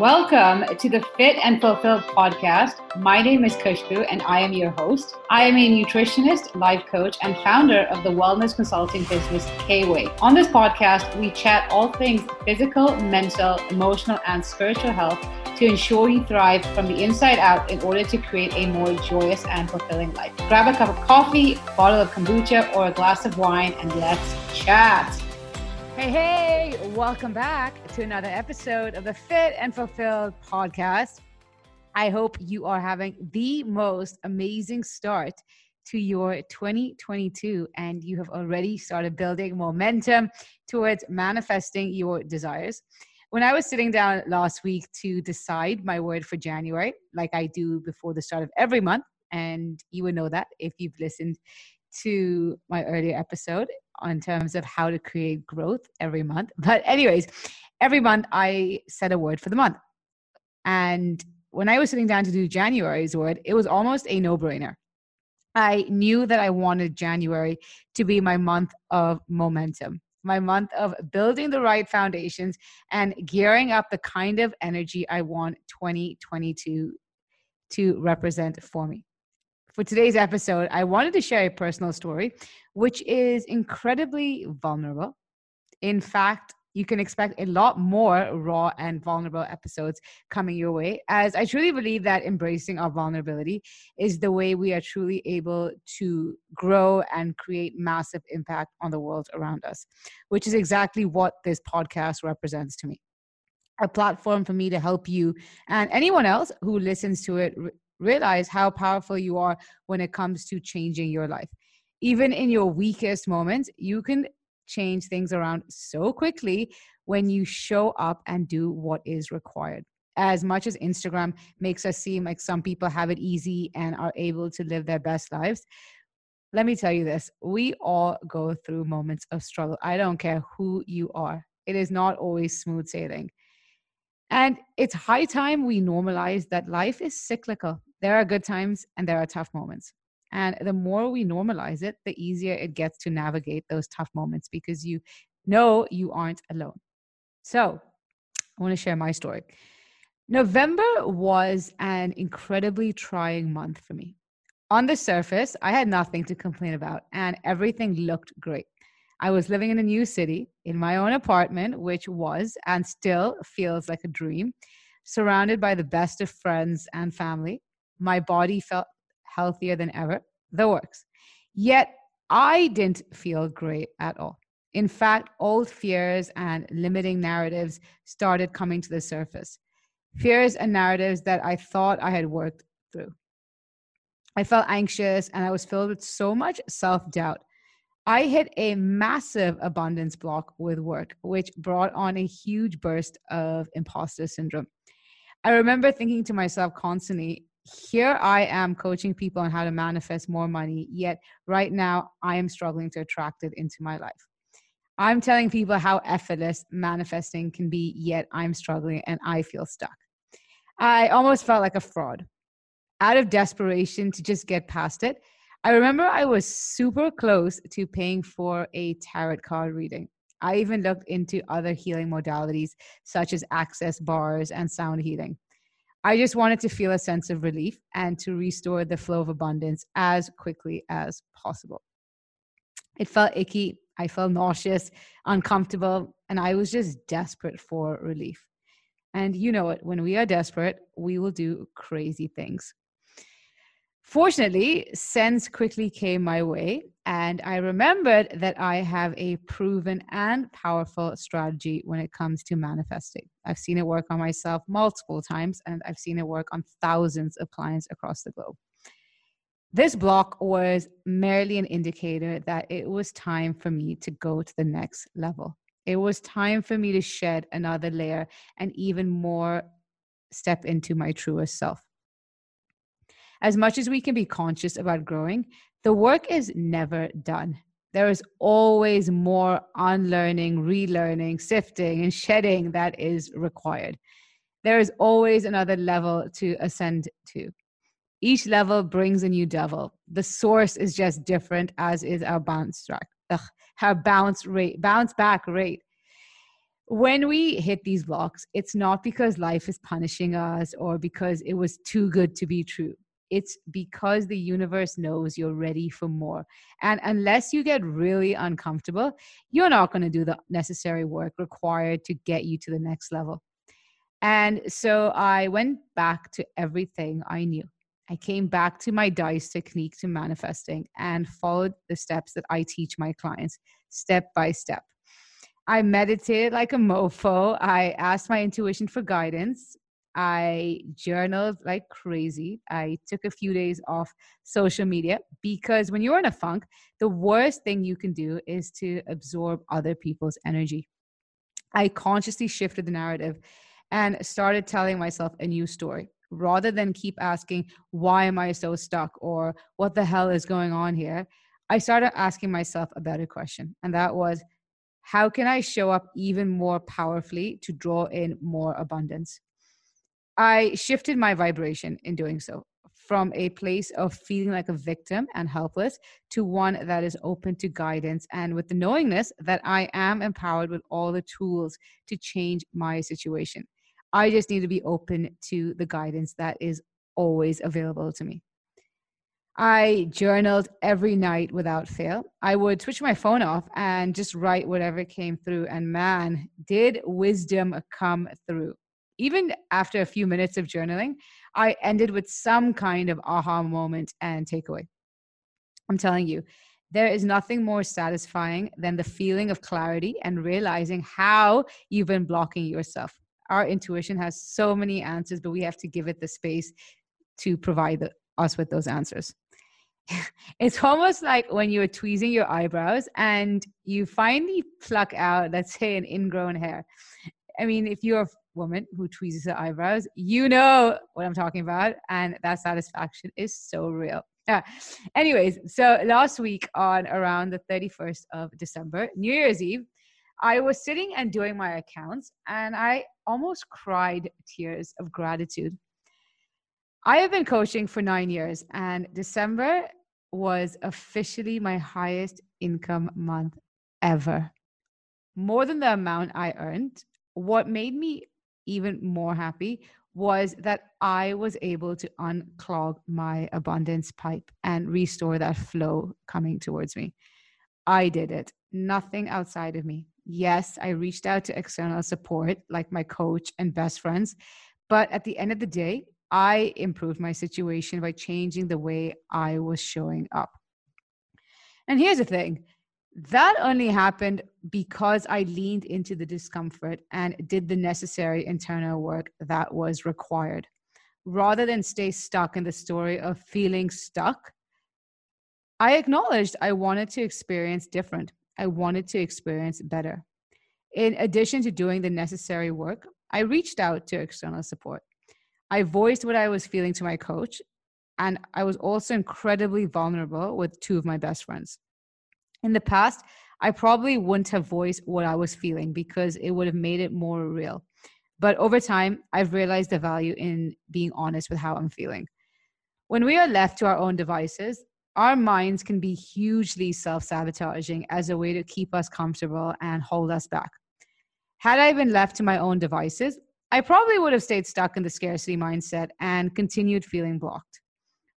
Welcome to the Fit and Fulfilled podcast. My name is Khushbu and I am your host. I am a nutritionist, life coach, and founder of the wellness consulting business Kweigh. On this podcast, we chat all things physical, mental, emotional, and spiritual health to ensure you thrive from the inside out in order to create a more joyous and fulfilling life. Grab a cup of coffee, bottle of kombucha, or a glass of wine, and let's chat. Hey, hey, welcome back to another episode of the Fit and Fulfilled podcast. I hope you are having the most amazing start to your 2022 and you have already started building momentum towards manifesting your desires. When I was sitting down last week to decide my word for January, like I do before the start of every month, and you would know that if you've listened to my earlier episode in terms of how to create growth every month. But, anyways, every month I set a word for the month. And when I was sitting down to do January's word, it was almost a no brainer. I knew that I wanted January to be my month of momentum, my month of building the right foundations and gearing up the kind of energy I want 2022 to represent for me for today's episode, I wanted to share a personal story, which is incredibly vulnerable. In fact, you can expect a lot more raw and vulnerable episodes coming your way, as I truly believe that embracing our vulnerability is the way we are truly able to grow and create massive impact on the world around us, which is exactly what this podcast represents to me. A platform for me to help you and anyone else who listens to it realize how powerful you are when it comes to changing your life. Even in your weakest moments, you can change things around so quickly when you show up and do what is required. As much as Instagram makes us seem like some people have it easy and are able to live their best lives, let me tell you this we all go through moments of struggle. I don't care who you are, it is not always smooth sailing. And it's high time we normalize that life is cyclical there are good times and there are tough moments. And the more we normalize it, the easier it gets to navigate those tough moments because you know you aren't alone. So, I want to share my story. November was an incredibly trying month for me. On the surface, I had nothing to complain about and everything looked great. I was living in a new city in my own apartment, which was and still feels like a dream, surrounded by the best of friends and family my body felt healthier than ever, the works. Yet I didn't feel great at all. In fact, old fears and limiting narratives started coming to the surface. Fears and narratives that I thought I had worked through. I felt anxious and I was filled with so much self doubt. I hit a massive abundance block with work, which brought on a huge burst of imposter syndrome. I remember thinking to myself constantly, here I am coaching people on how to manifest more money, yet right now I am struggling to attract it into my life. I'm telling people how effortless manifesting can be, yet I'm struggling and I feel stuck. I almost felt like a fraud. Out of desperation to just get past it, I remember I was super close to paying for a tarot card reading. I even looked into other healing modalities such as access bars and sound healing. I just wanted to feel a sense of relief and to restore the flow of abundance as quickly as possible. It felt icky. I felt nauseous, uncomfortable, and I was just desperate for relief. And you know it, when we are desperate, we will do crazy things. Fortunately, sense quickly came my way, and I remembered that I have a proven and powerful strategy when it comes to manifesting. I've seen it work on myself multiple times, and I've seen it work on thousands of clients across the globe. This block was merely an indicator that it was time for me to go to the next level. It was time for me to shed another layer and even more step into my truest self as much as we can be conscious about growing, the work is never done. There is always more unlearning, relearning, sifting, and shedding that is required. There is always another level to ascend to. Each level brings a new devil. The source is just different, as is our bounce track, ugh, our bounce rate, bounce back rate. when we hit these blocks, it's not because life is punishing us or because it was too good to be true. It's because the universe knows you're ready for more. And unless you get really uncomfortable, you're not going to do the necessary work required to get you to the next level. And so I went back to everything I knew. I came back to my DICE technique to manifesting and followed the steps that I teach my clients step by step. I meditated like a mofo. I asked my intuition for guidance. I journaled like crazy. I took a few days off social media because when you're in a funk, the worst thing you can do is to absorb other people's energy. I consciously shifted the narrative and started telling myself a new story rather than keep asking, Why am I so stuck? or What the hell is going on here? I started asking myself a better question, and that was, how can I show up even more powerfully to draw in more abundance? I shifted my vibration in doing so from a place of feeling like a victim and helpless to one that is open to guidance and with the knowingness that I am empowered with all the tools to change my situation. I just need to be open to the guidance that is always available to me. I journaled every night without fail. I would switch my phone off and just write whatever came through. And man, did wisdom come through. Even after a few minutes of journaling, I ended with some kind of aha moment and takeaway. I'm telling you, there is nothing more satisfying than the feeling of clarity and realizing how you've been blocking yourself. Our intuition has so many answers, but we have to give it the space to provide the, us with those answers. it's almost like when you're tweezing your eyebrows and you finally pluck out, let's say, an ingrown hair. I mean, if you're woman who tweezes her eyebrows, you know what I'm talking about. And that satisfaction is so real. Yeah. Anyways, so last week on around the 31st of December, New Year's Eve, I was sitting and doing my accounts and I almost cried tears of gratitude. I have been coaching for nine years, and December was officially my highest income month ever. More than the amount I earned, what made me even more happy was that I was able to unclog my abundance pipe and restore that flow coming towards me. I did it, nothing outside of me. Yes, I reached out to external support like my coach and best friends, but at the end of the day, I improved my situation by changing the way I was showing up. And here's the thing that only happened because I leaned into the discomfort and did the necessary internal work that was required. Rather than stay stuck in the story of feeling stuck, I acknowledged I wanted to experience different. I wanted to experience better. In addition to doing the necessary work, I reached out to external support. I voiced what I was feeling to my coach, and I was also incredibly vulnerable with two of my best friends. In the past, I probably wouldn't have voiced what I was feeling because it would have made it more real. But over time, I've realized the value in being honest with how I'm feeling. When we are left to our own devices, our minds can be hugely self sabotaging as a way to keep us comfortable and hold us back. Had I been left to my own devices, I probably would have stayed stuck in the scarcity mindset and continued feeling blocked.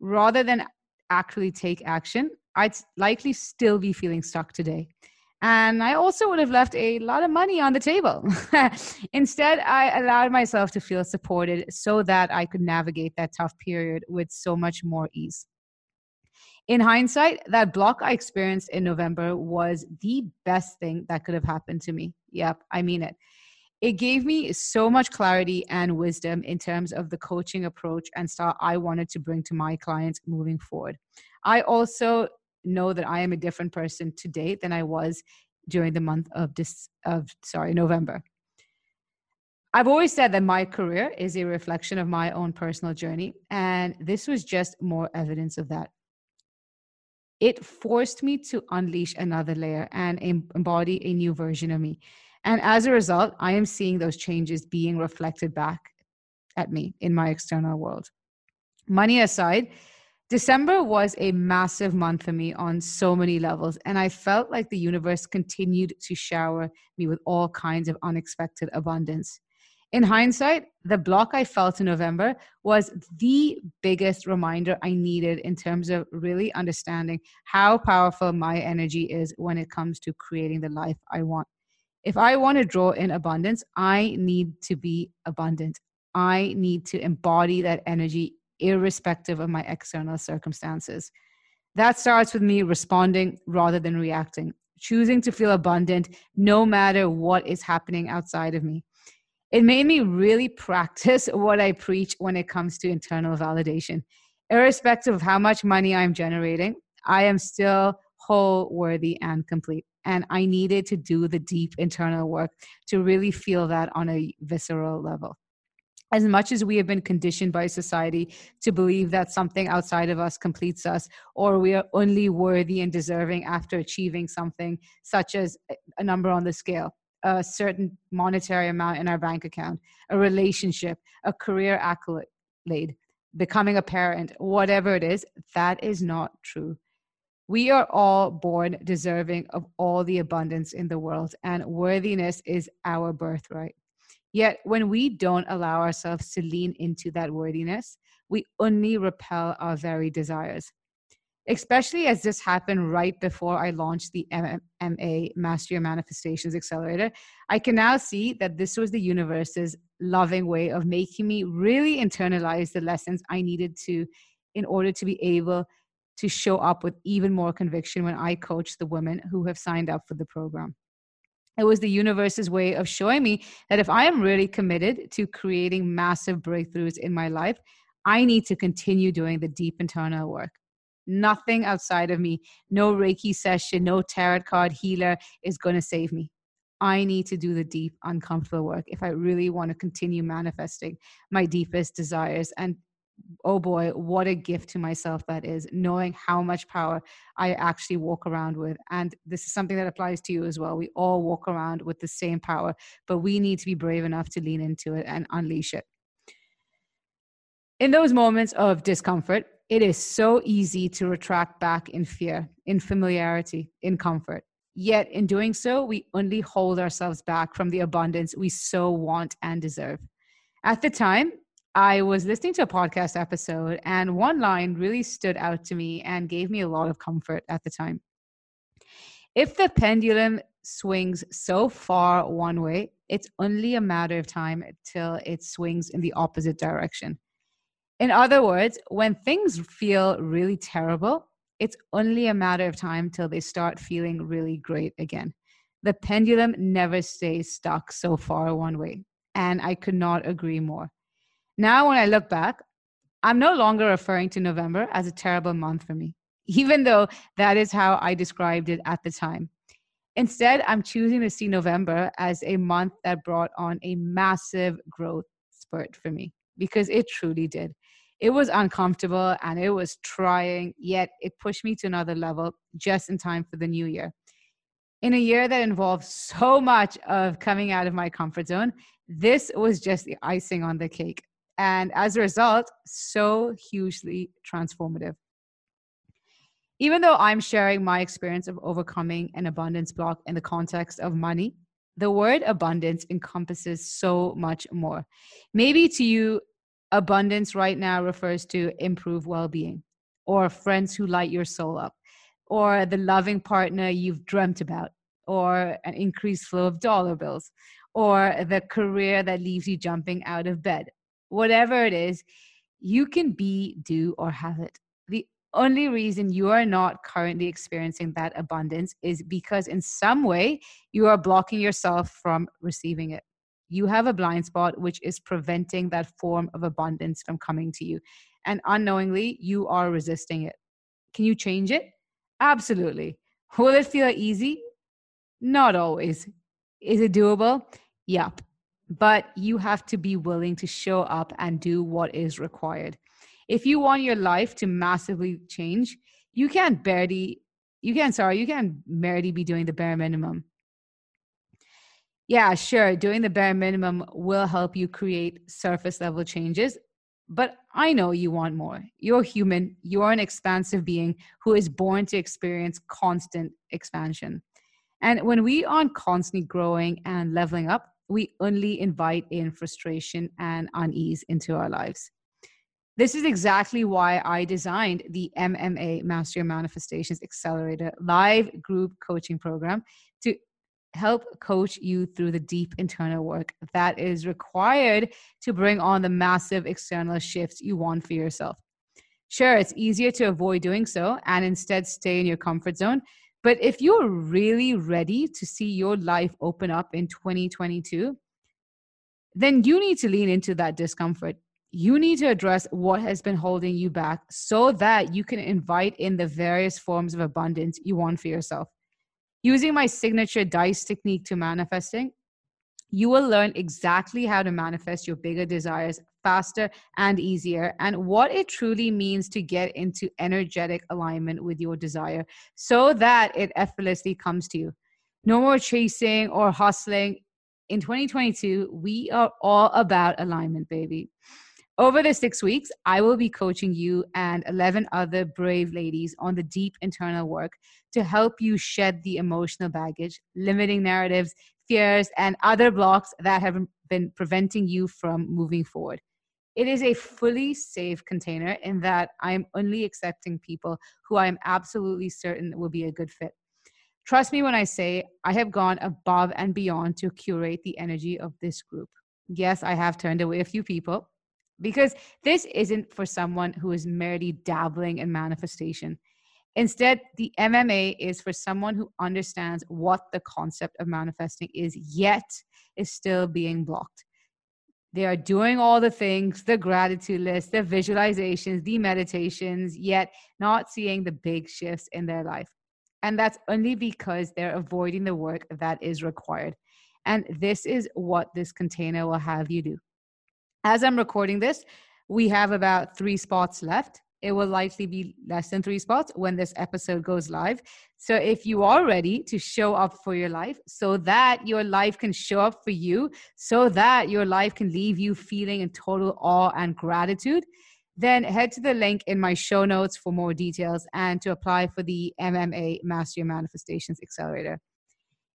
Rather than actually take action, I'd likely still be feeling stuck today. And I also would have left a lot of money on the table. Instead, I allowed myself to feel supported so that I could navigate that tough period with so much more ease. In hindsight, that block I experienced in November was the best thing that could have happened to me. Yep, I mean it it gave me so much clarity and wisdom in terms of the coaching approach and style I wanted to bring to my clients moving forward. I also know that I am a different person today than I was during the month of this of sorry November. I've always said that my career is a reflection of my own personal journey and this was just more evidence of that. It forced me to unleash another layer and embody a new version of me and as a result, I am seeing those changes being reflected back at me in my external world. Money aside, December was a massive month for me on so many levels, and I felt like the universe continued to shower me with all kinds of unexpected abundance. In hindsight, the block I felt in November was the biggest reminder I needed in terms of really understanding how powerful my energy is when it comes to creating the life I want. If I want to draw in abundance, I need to be abundant. I need to embody that energy irrespective of my external circumstances. That starts with me responding rather than reacting, choosing to feel abundant no matter what is happening outside of me. It made me really practice what I preach when it comes to internal validation. Irrespective of how much money I'm generating, I am still whole, worthy, and complete. And I needed to do the deep internal work to really feel that on a visceral level as much as we have been conditioned by society to believe that something outside of us completes us or we are only worthy and deserving after achieving something such as a number on the scale a certain monetary amount in our bank account a relationship a career accolade becoming a parent whatever it is that is not true. We are all born deserving of all the abundance in the world and worthiness is our birthright Yet, when we don't allow ourselves to lean into that worthiness, we only repel our very desires. Especially as this happened right before I launched the MMA Master Your Manifestations Accelerator, I can now see that this was the universe's loving way of making me really internalize the lessons I needed to in order to be able to show up with even more conviction when I coach the women who have signed up for the program it was the universe's way of showing me that if I am really committed to creating massive breakthroughs in my life, I need to continue doing the deep internal work. Nothing outside of me, no Reiki session, no tarot card healer is going to save me. I need to do the deep, uncomfortable work if I really want to continue manifesting my deepest desires and oh boy, what a gift to myself that is, knowing how much power I actually walk around with. And this is something that applies to you as well. We all walk around with the same power, but we need to be brave enough to lean into it and unleash it. In those moments of discomfort, it is so easy to retract back in fear, in familiarity, in comfort. Yet, in doing so, we only hold ourselves back from the abundance we so want and deserve. At the time, I was listening to a podcast episode, and one line really stood out to me and gave me a lot of comfort at the time. If the pendulum swings so far one way, it's only a matter of time till it swings in the opposite direction. In other words, when things feel really terrible, it's only a matter of time till they start feeling really great again. The pendulum never stays stuck so far one way. And I could not agree more. Now, when I look back, I'm no longer referring to November as a terrible month for me, even though that is how I described it at the time. Instead, I'm choosing to see November as a month that brought on a massive growth spurt for me because it truly did. It was uncomfortable and it was trying, yet it pushed me to another level just in time for the new year. In a year that involved so much of coming out of my comfort zone, this was just the icing on the cake and as a result, so hugely transformative. Even though I'm sharing my experience of overcoming an abundance block in the context of money, the word abundance encompasses so much more. Maybe to you, abundance right now refers to improved well being, or friends who light your soul up, or the loving partner you've dreamt about, or an increased flow of dollar bills, or the career that leaves you jumping out of bed, whatever it is, you can be, do, or have it. The only reason you are not currently experiencing that abundance is because in some way you are blocking yourself from receiving it. You have a blind spot which is preventing that form of abundance from coming to you. And unknowingly, you are resisting it. Can you change it? Absolutely. Will it feel easy? Not always. Is it doable? Yep but you have to be willing to show up and do what is required. If you want your life to massively change, you can't barely, you can't, sorry, you can't barely be doing the bare minimum. Yeah, sure, doing the bare minimum will help you create surface level changes, but I know you want more. You're human. You're an expansive being who is born to experience constant expansion. And when we aren't constantly growing and leveling up, we only invite in frustration and unease into our lives. This is exactly why I designed the MMA Master Your Manifestations Accelerator live group coaching program to help coach you through the deep internal work that is required to bring on the massive external shifts you want for yourself. Sure, it's easier to avoid doing so and instead stay in your comfort zone. But if you're really ready to see your life open up in 2022, then you need to lean into that discomfort. You need to address what has been holding you back so that you can invite in the various forms of abundance you want for yourself. Using my signature dice technique to manifesting, you will learn exactly how to manifest your bigger desires faster and easier, and what it truly means to get into energetic alignment with your desire so that it effortlessly comes to you. No more chasing or hustling. In 2022, we are all about alignment, baby. Over the six weeks, I will be coaching you and 11 other brave ladies on the deep internal work to help you shed the emotional baggage, limiting narratives, fears, and other blocks that have been preventing you from moving forward. It is a fully safe container in that I'm only accepting people who I'm absolutely certain will be a good fit. Trust me when I say I have gone above and beyond to curate the energy of this group. Yes, I have turned away a few people because this isn't for someone who is merely dabbling in manifestation. Instead, the MMA is for someone who understands what the concept of manifesting is, yet is still being blocked. They are doing all the things, the gratitude list, the visualizations, the meditations, yet not seeing the big shifts in their life. And that's only because they're avoiding the work that is required. And this is what this container will have you do. As I'm recording this, we have about three spots left. It will likely be less than three spots when this episode goes live. So, if you are ready to show up for your life so that your life can show up for you, so that your life can leave you feeling in total awe and gratitude, then head to the link in my show notes for more details and to apply for the MMA Master Your Manifestations Accelerator.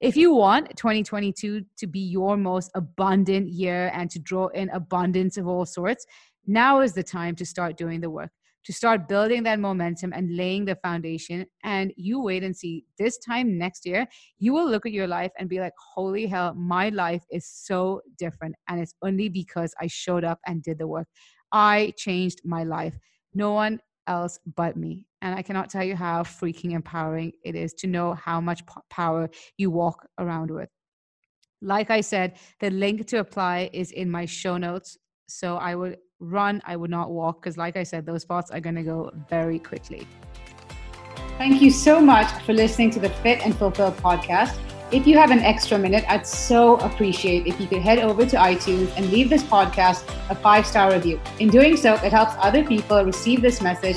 If you want 2022 to be your most abundant year and to draw in abundance of all sorts, now is the time to start doing the work, to start building that momentum and laying the foundation. And you wait and see this time next year, you will look at your life and be like, holy hell, my life is so different. And it's only because I showed up and did the work. I changed my life. No one else but me. And I cannot tell you how freaking empowering it is to know how much power you walk around with. Like I said, the link to apply is in my show notes. So I would run, I would not walk, because like I said, those spots are going to go very quickly. Thank you so much for listening to the Fit and Fulfill podcast. If you have an extra minute, I'd so appreciate if you could head over to iTunes and leave this podcast a five star review. In doing so, it helps other people receive this message